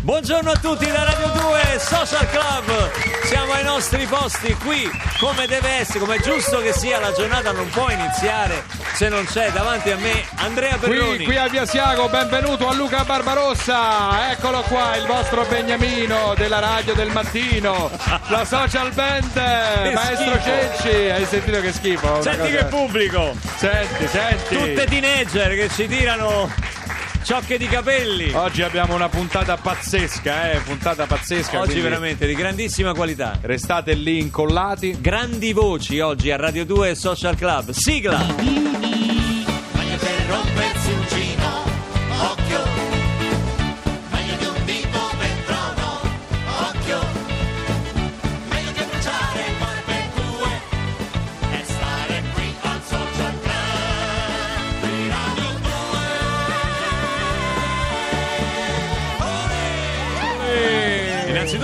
Buongiorno a tutti da Radio 2 Social Club. Siamo ai nostri posti qui, come deve essere, come è giusto che sia. La giornata non può iniziare se non c'è davanti a me Andrea Perroni. Qui, qui a Via Siago, benvenuto a Luca Barbarossa. Eccolo qua, il vostro Beniamino della radio del mattino. La social band, maestro. Cecci. Hai sentito che schifo? Senti cosa- che pubblico! Senti, senti. Tutte teenager che ci tirano ciocche di capelli. Oggi abbiamo una puntata pazzesca, eh, puntata pazzesca. Oggi quindi veramente di grandissima qualità. Restate lì incollati. Grandi voci oggi a Radio 2 Social Club. Sigla! Che rompersi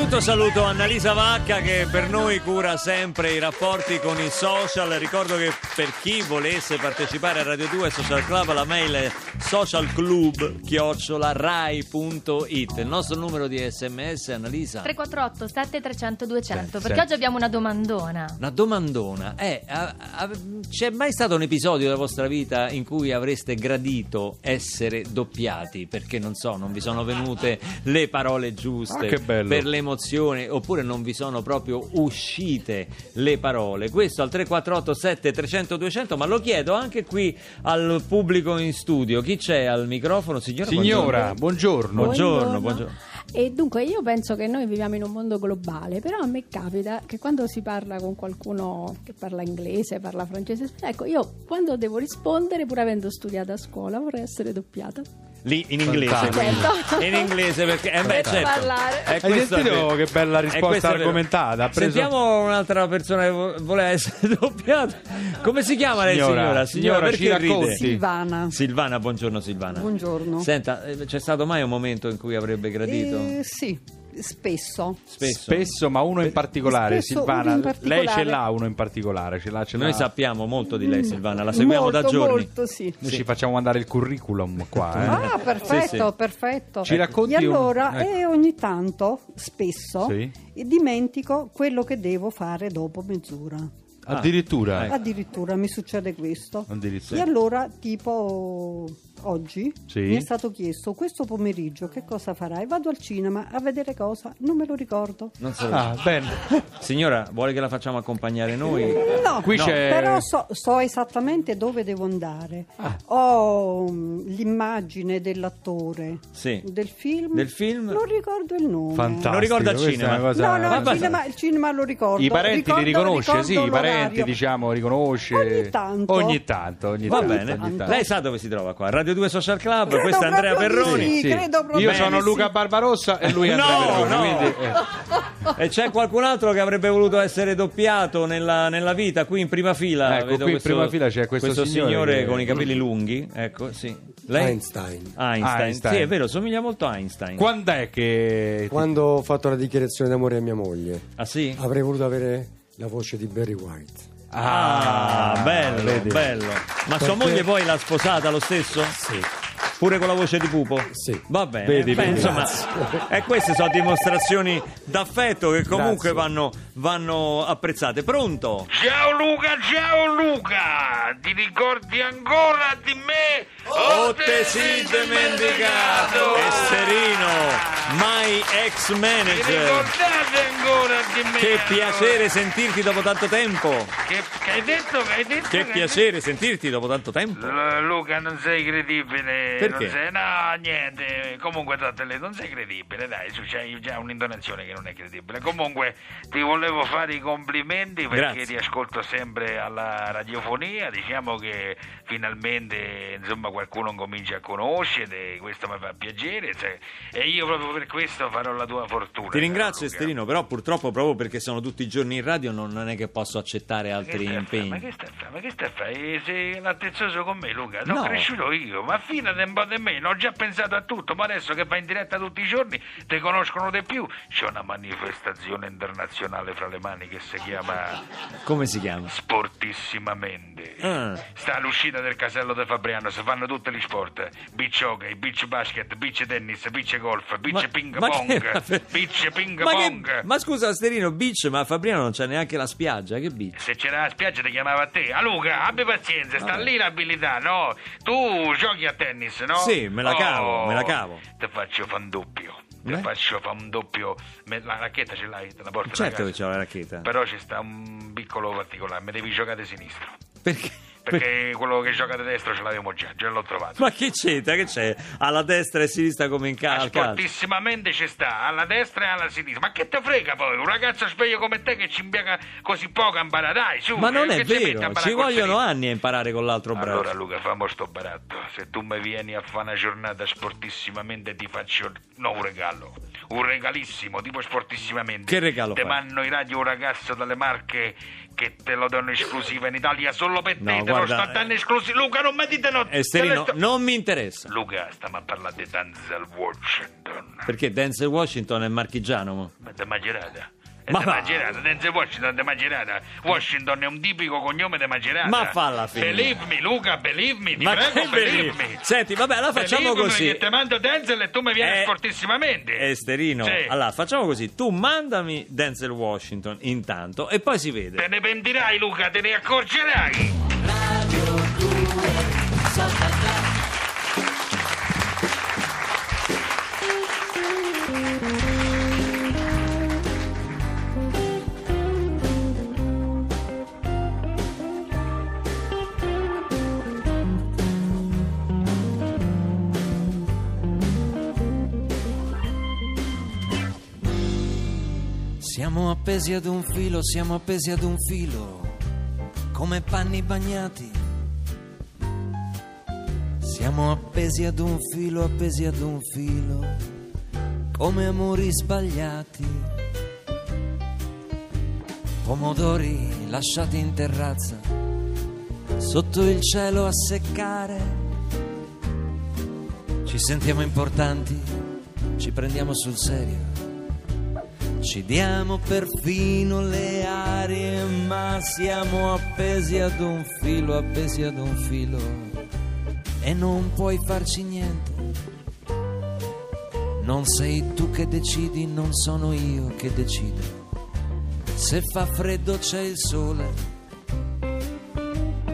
Innanzitutto saluto Annalisa Vacca che per noi cura sempre i rapporti con i social. Ricordo che per chi volesse partecipare a Radio 2 Social Club la mail è socialclub-rai.it. Il nostro numero di sms, Annalisa. 348 7300 200 perché oggi abbiamo una domandona. Una domandona è, a- a- c'è mai stato un episodio della vostra vita in cui avreste gradito essere doppiati perché non so, non vi sono venute le parole giuste Ah, che bello. per l'emozione oppure non vi sono proprio uscite le parole? Questo al 348 7300 200, ma lo chiedo anche qui al pubblico in studio. Chi c'è al microfono? Signora, Signora, buongiorno. Buongiorno, buongiorno. E dunque io penso che noi viviamo in un mondo globale, però a me capita che quando si parla con qualcuno che parla inglese, parla francese, ecco, io quando devo rispondere, pur avendo studiato a scuola, vorrei essere doppiata. Lì in inglese. Quindi. In inglese perché eh beh, Per certo. parlare. Eh, Hai è sentito vero. che bella Eh, risposta è argomentata? Preso- Sentiamo un'altra persona che vo- voleva essere doppiata. Come si chiama lei, Signora, signora? signora, perché ci racconti. ride? Silvana. Silvana, buongiorno Silvana. Buongiorno. Senta, c'è stato mai un momento in cui avrebbe gradito? Eh, sì, spesso. Spesso. Spesso, ma uno in particolare, Spesso Silvana. uno in Lei particolare. ce l'ha uno in particolare, ce l'ha, ce l'ha. Noi sappiamo molto di lei, Silvana, la seguiamo molto, da giorni. Molto, sì. Noi ci facciamo mandare il curriculum qua, eh. Ah, perfetto, Sì, sì. perfetto. Ci racconti E un- allora, ecco. e ogni tanto, spesso, Sì. dimentico quello che devo fare dopo mezz'ora. Addirittura. ecco. Addirittura mi succede questo. Addirittura. E allora, tipo oggi, Sì. mi è stato chiesto questo pomeriggio che cosa farai? Vado al cinema a vedere cosa? Non me lo ricordo. Non so. Ah, bene. Signora, vuole che la facciamo accompagnare noi? No, Qui no, c'è- però so, so esattamente dove devo andare. Ah. Ho mm, l'immagine dell'attore Sì. del film. Del film? Non ricordo il nome. Fantastico. Lo ricorda al cinema? cosa- No, no, il cinema, il cinema lo ricordo. I parenti Ricordo- li riconosce, ricordo sì, i parenti l'orario. diciamo riconosce. Ogni tanto. Ogni tanto, ogni Va tanto, bene. ogni tanto. Lei sa dove si trova qua? Radio 2 Social Club, Credo questo è Andrea Perroni. sì, credo proprio Io di sono sì. Luca Barbarossa e lui è Andrea No, Perroni, no. quindi, eh. E c'è qualcun altro che avrebbe voluto essere doppiato nella, nella vita, qui in prima fila. Ecco, Vedo qui in prima fila c'è questo signore, signore che- con i capelli lunghi. Ecco, sì. Lei? Einstein. Einstein. Einstein. Sì, è vero, somiglia molto a Einstein. Quando è che Quando ho fatto la dichiarazione d'amore a mia moglie, Ah, sì? avrei voluto avere la voce di Barry White. Ah, bello, vedi. bello. Ma sua Perché- moglie poi l'ha sposata lo stesso? Sì. Pure con la voce di pupo? Sì. Va bene. Vedi, Beh, vedi. insomma, e queste sono dimostrazioni d'affetto che comunque vanno, vanno apprezzate. Pronto? Ciao Luca, ciao Luca! Ti ricordi ancora di me? O te si dimenticato Esterino, my ex Ti manager ricordate ancora di me? Che allora? piacere sentirti dopo tanto tempo Che, che hai detto? Che hai detto? Che hai piacere sentirti dopo tanto tempo? L- Luca, non sei credibile. Perché? Non sei, no, niente. Comunque, Totele, non sei credibile, dai, c'hai già un'intonazione che non è credibile. Comunque, ti volevo fare i complimenti perché Grazie. ti ascolto sempre alla radiofonia. Diciamo che finalmente, insomma, qualcuno comincia a conoscere, questo mi fa piacere. cioè, e io proprio per questo farò la tua fortuna. Ti ringrazio. Esterino Però purtroppo proprio perché sono tutti i giorni in radio Non, non è che posso accettare altri a impegni a fare? Ma che stai a fare? Sei lattezzoso con me, Luca? Sono No. cresciuto io, ma fidati un po' di me, ho già pensato a tutto, ma adesso che vai in diretta tutti i giorni ti conoscono di più. C'è una manifestazione internazionale fra le mani che si chiama Come si chiama? Sportissimamente. Ah. Sta all'uscita del casello di Fabriano, si fanno tutti gli sport: beach hockey, beach basket, beach tennis, beach golf, beach Ma, ping ma pong. pong, beach ping ma, che- pong. ma scusa Asterino, beach, ma a Fabriano non c'è neanche la spiaggia, che beach? Se c'era la spiaggia ti chiamava a te. A Luca, abbi pazienza, sta Vabbè. lì l'abilità, no? Tu giochi a tennis, no? Sì, me la cavo, me la cavo. Ti faccio fa un doppio. Ti Beh. faccio fa un doppio. Me- La racchetta ce l'hai, te la porto Certo che c'ho la racchetta. Però ci sta un piccolo particolare, mi devi giocare sinistro. Perché? Perché quello che gioca di destro ce l'avevo già, già l'ho trovato. Ma che c'entra? Che c'è? Alla destra e a sinistra come in ca- al calcio? Sportissimamente ci sta, alla destra e alla sinistra. Ma che te frega poi? Un ragazzo sveglio come te che ci impiega così poco a imparare, dai, su. Ma non è a vero, ci vogliono anni a imparare con l'altro braccio. Allora Luca, famo sto baratto. Se tu mi vieni a fare una giornata sportissimamente ti faccio no, un regalo. Un regalissimo, tipo sportissimamente. Che regalo Ti fai? mando in radio un ragazzo dalle Marche che te lo danno esclusiva in Italia solo per No, te. Te guarda, sta dando esclusiva. Luca, non mi dite no. Esterino, te le sto- non mi interessa. Luca, stiamo a parlare di Denzel Washington. Perché Denzel Washington è marchigiano. Ma da Macerata. È Ma. Macerata, Denzel Washington da Macerata. Washington è un tipico cognome da Macerata. Ma falla fine. Believe me, Luca, believe me, ti Ma prego, believe me. Senti, vabbè, allora facciamo Believe così. che ti mando Denzel e tu mi vieni Eh, sportissimamente. Esterino, Sì. allora facciamo così: tu mandami Denzel Washington intanto e poi si Te vede. ne pentirai, Luca, te ne accorgerai. Siamo appesi ad un filo, siamo appesi ad un filo, come panni bagnati. Siamo appesi ad un filo, appesi ad un filo, come amori sbagliati. Pomodori lasciati in terrazza, sotto il cielo a seccare. Ci sentiamo importanti, ci prendiamo sul serio. Ci diamo perfino le arie, ma siamo appesi ad un filo, appesi ad un filo e non puoi farci niente. Non sei tu che decidi, non sono io che decido. Se fa freddo c'è il sole,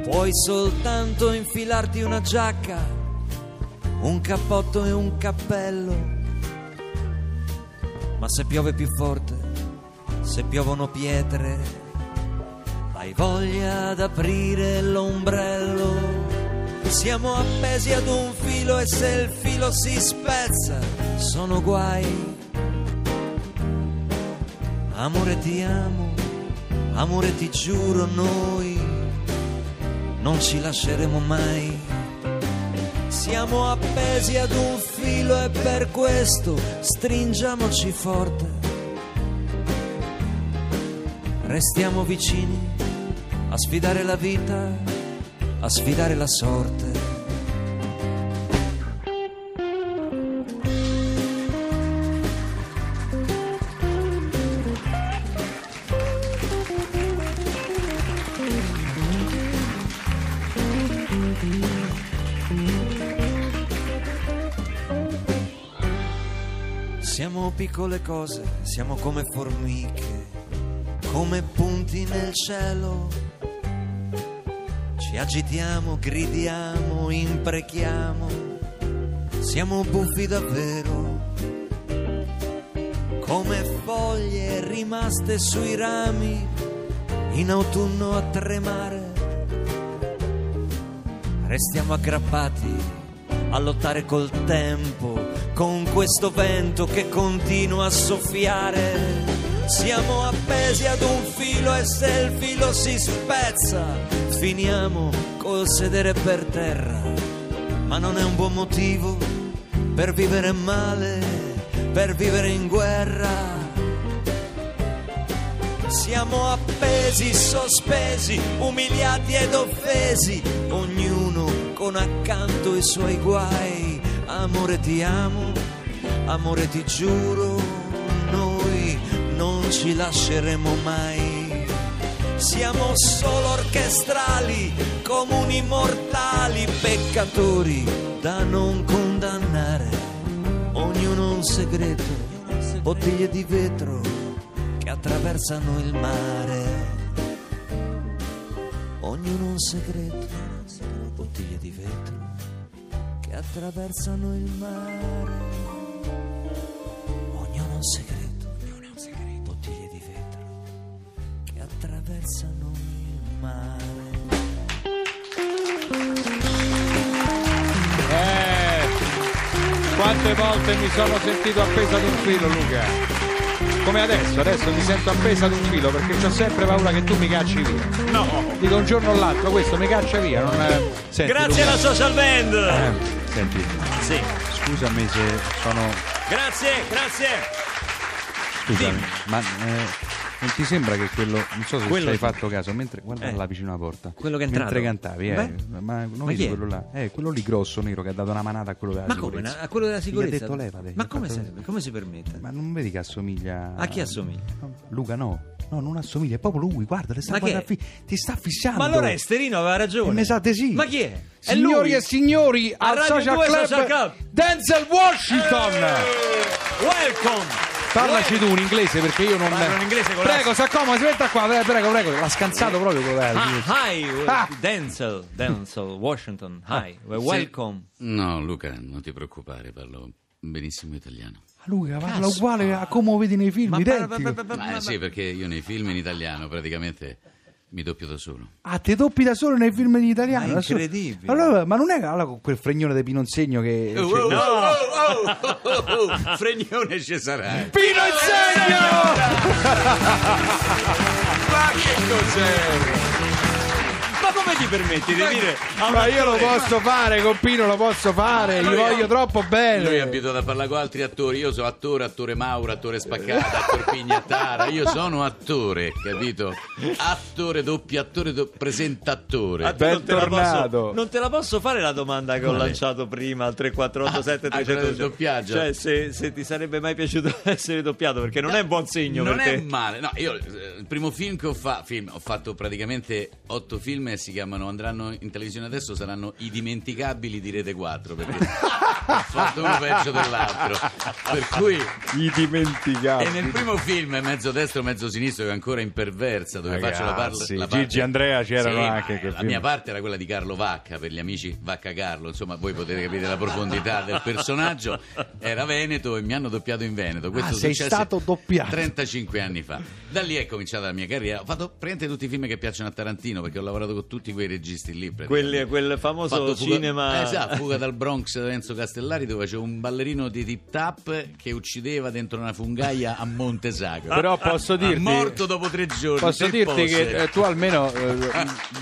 puoi soltanto infilarti una giacca, un cappotto e un cappello. Ma se piove più forte, se piovono pietre, hai voglia d'aprire l'ombrello. Siamo appesi ad un filo e se il filo si spezza, sono guai. Amore ti amo, amore ti giuro, noi non ci lasceremo mai. Siamo appesi ad un filo e per questo stringiamoci forte. Restiamo vicini a sfidare la vita, a sfidare la sorte. Siamo piccole cose, siamo come formiche, come punti nel cielo. Agitiamo, gridiamo, imprechiamo, siamo buffi davvero, come foglie rimaste sui rami in autunno a tremare. Restiamo aggrappati a lottare col tempo, con questo vento che continua a soffiare. Siamo appesi ad un filo e se il filo si spezza, finiamo col sedere per terra. Ma non è un buon motivo per vivere male, per vivere in guerra. Siamo appesi, sospesi, umiliati ed offesi, ognuno con accanto i suoi guai. Amore ti amo, amore ti giuro, noi non ci lasceremo mai. Siamo solo orchestrali, comuni mortali, peccatori da non condannare, ognuno un segreto bottiglie di vetro che attraversano il mare. Ognuno un segreto, bottiglie di vetro che attraversano il mare. Ognuno un segreto, attraversano il mare. Eh, quante volte mi sono sentito appeso ad un filo, Luca? Come adesso, adesso mi sento appeso ad un filo perché ho sempre paura che tu mi cacci via. No. Dico un giorno o l'altro, questo mi caccia via. Non è... Senti, Grazie Luca, alla social band. eh, senti, Sì. scusami se sono. Grazie, grazie. Scusami, Dimmi. ma eh, non ti sembra che quello. Non so se Quello ci hai fatto caso, mentre. Guarda Eh. là vicino alla porta. Quello che è Mentre entrato. cantavi, eh. Beh. Ma non Ma è? quello là? Eh, quello lì grosso nero che ha dato una manata a quello della Ma come? sicurezza. A quello della sicurezza? detto levate. Ma come, fatto- serve? come si permette? Ma non vedi che assomiglia A chi assomiglia? No, Luca no. No, non assomiglia, è proprio lui, guarda, ti sta, Ma guarda, è? fi- ti sta fissando. Ma allora Esterino aveva ragione. Mi sa sì. Ma chi è? È Signori lui. e signori, A al Radio Social 2 Club, Social Club. Denzel Washington. Eh, Welcome. Parlaci tu in inglese perché io non. Parlo in inglese con Prego, la- si accomodi, si metta qua, prego, prego, prego. L'ha scansato proprio quello. Ah, hi, Ah. Denzel, Denzel Washington. Hi, welcome. No, Luca, non ti preoccupare, parlo benissimo italiano. Luca parla uguale a come vedi nei film, Ma- identico. ma- ma- ma- Ma ma- eh, sì, perché io nei film in italiano praticamente mi doppio da solo. Ah, te doppi da solo nei film in italiano? Ma è incredibile. Allora, ma non è allora con quel fregnone di Pinonsegno che... Oh, cioè- oh, oh, oh, oh, oh, Fregnone ci sarà. Pino Insegno! Ma che cos'è? Come ti permetti di dire a Ma io lo attore- posso fare, con Pino lo posso fare, gli Lui- voglio troppo Lui è bene. abituato a parlare con altri attori. Io sono attore, attore Mauro, attore Spaccata, attore Pignattara. Io sono attore, capito? Attore, doppiatore, do- presentatore. A te non te la Bentornato. posso- Non te la posso fare la domanda che ho lanciato prima al 3487 Ah, quella del 300. doppiaggio? Cioè, se, se ti sarebbe mai piaciuto essere doppiato, perché non è un buon segno non per è te. male, no, io eh, il primo film che ho fatto, film, ho fatto praticamente otto film e si chiamano, andranno in televisione adesso, saranno I dimenticabili di Rete 4, perché ho fatto uno peggio dell'altro. Per cui I dimenticati. E nel primo film, mezzo destro, mezzo sinistro, che è ancora imperversa, dove Ragazzi, faccio la, parla, la parte... Gigi Andrea c'erano Sì, anche La film. mia parte era quella di Carlo Vacca, per gli amici Vacca Carlo, insomma, voi potete capire la profondità del personaggio. Era Veneto e mi hanno doppiato in Veneto. Questo Ah, sei stato doppiato. 35 anni fa. Da lì è cominciata la mia carriera. Ho fatto praticamente tutti i film che piacciono a Tarantino, perché ho lavorato con tutti quei registi lì. praticamente. Quel, famoso fatto fuga- cinema. Eh, esatto, fuga dal Bronx da Renzo Castellari dove c'è un ballerino di tip tap che uccideva dentro una fungaia a Monte Sacro. Però posso dirti- È morto dopo tre giorni. Posso dirti pose. che eh, tu almeno eh,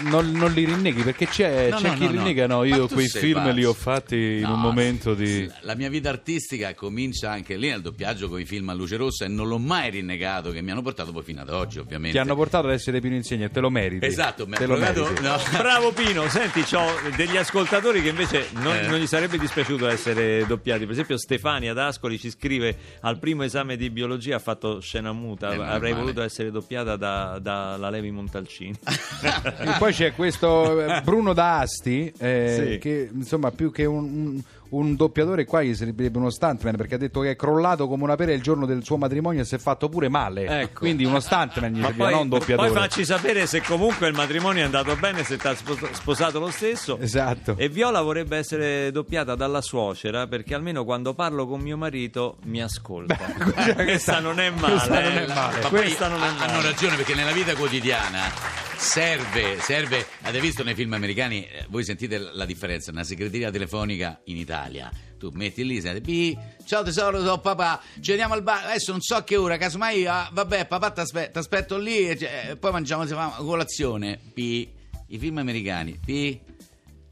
non, non li rinneghi perché c'è, No, c'è no, chi no, no. rinnega no io quei film li ho pazzo. fatti in No, un momento di la- mia vita artistica comincia anche lì nel doppiaggio con i film a luce rossa e non l'ho mai rinnegato, che mi hanno portato poi fino ad oggi, ovviamente. ti hanno portato ad essere Pino Insegna e te lo meriti Esatto, mi te lo provato- meriti. no. Bravo Pino, senti, ho degli ascoltatori che invece non, Eh. non gli sarebbe dispiaciuto essere doppiati. Per esempio, Stefania d'Ascoli ci scrive: al primo esame di biologia ha fatto scena muta. Eh, Avrei male. voluto essere doppiata da, dalla Levi Montalcini. E poi c'è questo eh, Bruno D'Asti eh, Sì. che insomma più che un, un- un doppiatore qua gli sarebbe uno stuntman perché ha detto che è crollato come una pera il giorno del suo matrimonio e si è fatto pure male Ecco. quindi uno stuntman gli serviva poi, non un doppiatore poi facci sapere se comunque il matrimonio è andato bene, se ti ha spos- sposato lo stesso. esatto E Viola vorrebbe essere doppiata dalla suocera perché almeno quando parlo con mio marito mi ascolta. questa- questa non è male. questa non è eh. male. Ma Questa non è male. hanno ragione perché nella vita quotidiana serve, serve, avete visto nei film americani, eh, voi sentite la differenza, una segreteria telefonica in Italia, tu metti lì, senti, "Pi, ciao tesoro, sono papà, ci vediamo al bar, adesso non so che ora, casomai, ah, vabbè papà ti aspetto lì, e cioè, poi mangiamo, si fa colazione, Pi, i film americani, Pi,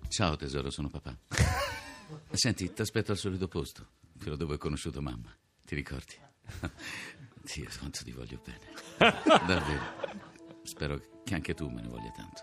ciao tesoro, sono papà. Senti, ti aspetto al solito posto, quello dove ho conosciuto mamma, ti ricordi? Sì, quanto ti voglio bene. Davvero. Spero che anche tu me ne voglia tanto.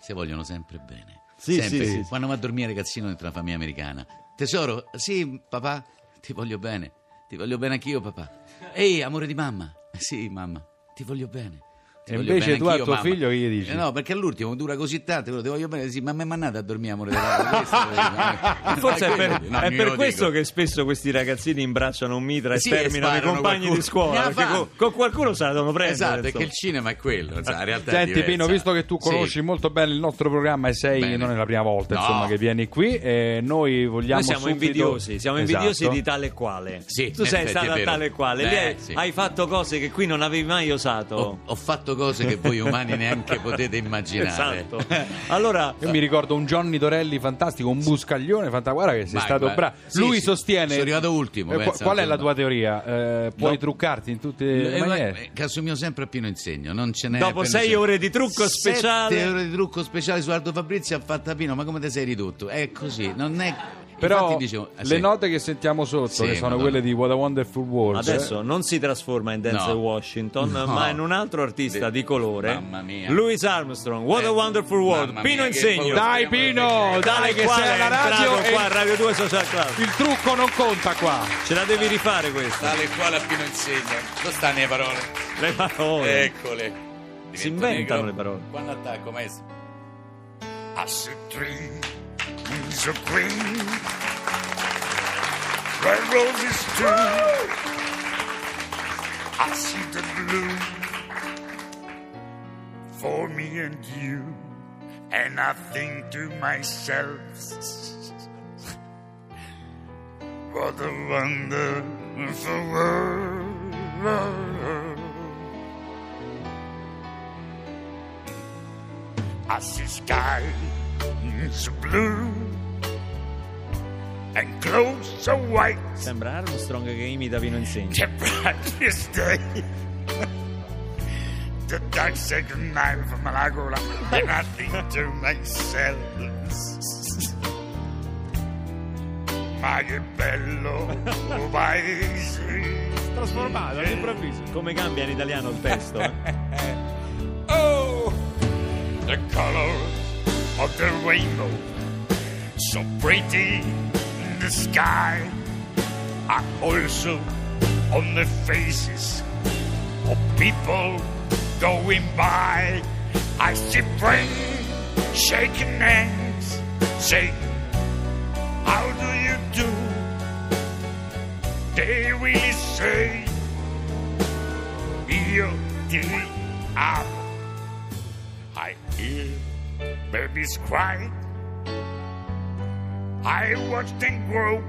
Si vogliono sempre bene. Sì, sempre. sì, sì. Quando va a dormire ragazzino dentro la famiglia americana. Tesoro, sì, papà, ti voglio bene. Ti voglio bene anch'io, papà. Ehi, amore di mamma. Sì, mamma, ti voglio bene. Ti E invece bene tu a tuo mamma. figlio che gli dici? Eh no, perché all'ultimo dura così tanto, quello ti voglio bene, sì, ma mi mandate a dormire, amore. Forse è per, no, è per questo dico. che spesso questi ragazzini imbracciano un mitra e Sì, e terminano i compagni qualcuno. di scuola. Perché con, con qualcuno se la devono prendere. Esatto, insomma. il cinema è quello, cioè, la realtà Senti. Pino, visto che tu Sì. conosci molto bene il nostro programma e sei Bene. non è la prima volta No. insomma, che vieni qui, eh, noi vogliamo Noi siamo subito- invidiosi, siamo invidiosi Esatto. di tale e quale. Sì, tu sei stata tale e quale. Hai, sì. fatto cose che qui non avevi mai osato. Ho, ho fatto cose che voi umani neanche potete immaginare. Esatto. Allora, Io mi ricordo un Johnny Dorelli fantastico, un buscaglione fantastico. Guarda che sei Vai, stato bravo. Sì, Lui sì, sostiene. sono arrivato ultimo, Eh, pensa, qual è la tua teoria? Eh, puoi No. truccarti in tutte le Eh, ma- maniere? eh, che assomio sempre a Pino Insegno, non ce n'è Dopo sei c'è. ore di trucco Sette speciale. ore di trucco speciale su Aldo Fabrizio ha fatta Pino, ma come ti sei ridotto? È così, non è... Però Infatti dicevo, eh, le sì. note che sentiamo sotto, Sì, che sono Madonna. quelle di What a Wonderful World, adesso non si trasforma in Denzel No. Washington, No. ma in un altro artista di colore. Mamma mia. Louis Armstrong, What a Eh, Wonderful World. Pino mia, che Insegno. Dai Pino, dai che quale sei alla radio e qua a Radio 2 Social Club. il trucco non conta qua. Ce la devi rifare questa. Tale quale a Pino Insegno. Dove stanno le parole? Le parole. Eccole. Si Divento inventano negro. le parole. Quando attacco, maestro? I see dreams of green, red roses too. I see the blue for me and you, and I think to myself, what a wonderful world. I see skies so blue and clouds so white. Sembra Armstrong che imita Pino Insegno. The brightest day. the dark sacred night Malagola. And I think to myself, ma che bello paese. Trasformato all'improvviso. Come cambia in italiano il testo? eh? of the rainbow, so pretty in the sky, are also on the faces of people going by. I see friends shaking hands, saying, How do you do? They really say, Io ti. I hear babies cry. I watch them grow.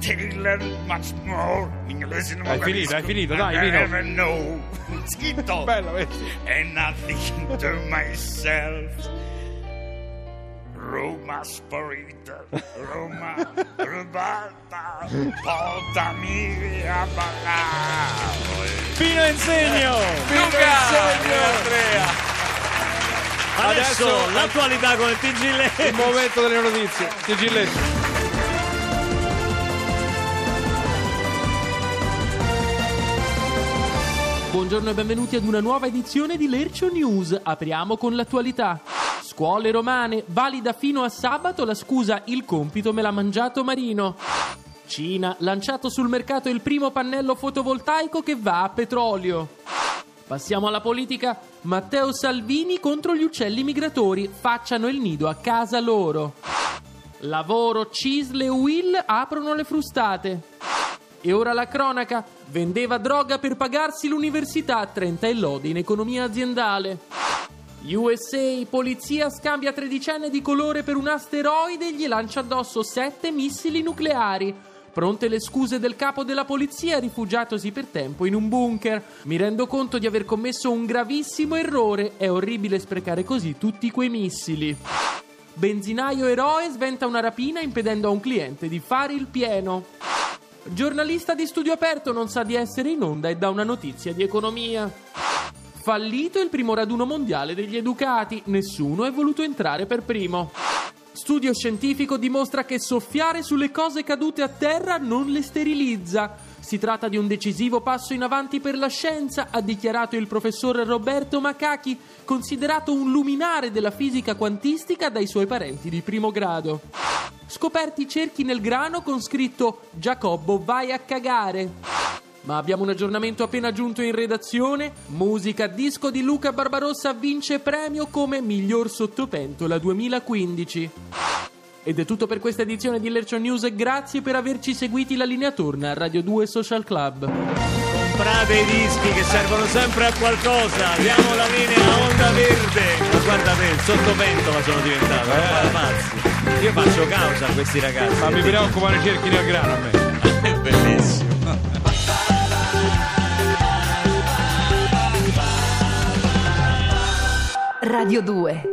They learn much more. Inglese non Hai finito, hai finito, dai, Pino. never know. Zitto. Bello, vedi? And I think to myself, Roma sparita, Roma rubata, portami a ballare. Pino Insegno! Luca! Andrea! Adesso, Adesso- l'attualità con il TG Il momento delle notizie. Tigilletto. Buongiorno e benvenuti ad una nuova edizione di Lercio News. Apriamo con l'attualità. Scuole romane, valida fino a sabato la scusa il compito me l'ha mangiato Marino. Cina, lanciato sul mercato il primo pannello fotovoltaico che va a petrolio. Passiamo alla politica. Matteo Salvini contro gli uccelli migratori. Facciano il nido a casa loro. Lavoro, Cisle e Will aprono le frustate. E ora la cronaca. Vendeva droga per pagarsi l'università, 30 e lode in economia aziendale. USA, polizia scambia tredicenne di colore per un asteroide e gli lancia addosso sette missili nucleari. Pronte le scuse del capo della polizia rifugiatosi per tempo in un bunker. Mi rendo conto di aver commesso un gravissimo errore. È orribile sprecare così tutti quei missili. Benzinaio eroe sventa una rapina impedendo a un cliente di fare il pieno. Giornalista di studio aperto non sa di essere in onda e dà una notizia di economia. Fallito il primo raduno mondiale degli educati, nessuno è voluto entrare per primo. Studio scientifico dimostra che soffiare sulle cose cadute a terra non le sterilizza. Si tratta di un decisivo passo in avanti per la scienza, ha dichiarato il professor Roberto Macachi, considerato un luminare della fisica quantistica dai suoi parenti di primo grado. Scoperti cerchi nel grano con scritto Giacobbo vai a cagare. Ma abbiamo un aggiornamento appena giunto in redazione. Musica disco di Luca Barbarossa vince premio come miglior sottopentola 2015. Ed è tutto per questa edizione di Lercio News. Grazie per averci seguiti. La linea torna a Radio 2 Social Club. Comprate i dischi che servono sempre a qualcosa. Diamo la linea a Onda Verde. Ma guarda te, il sottopentola sono diventato. Eh. Io faccio causa a questi ragazzi. Ma mi preoccupano i cerchi nel grano a me. Radio 2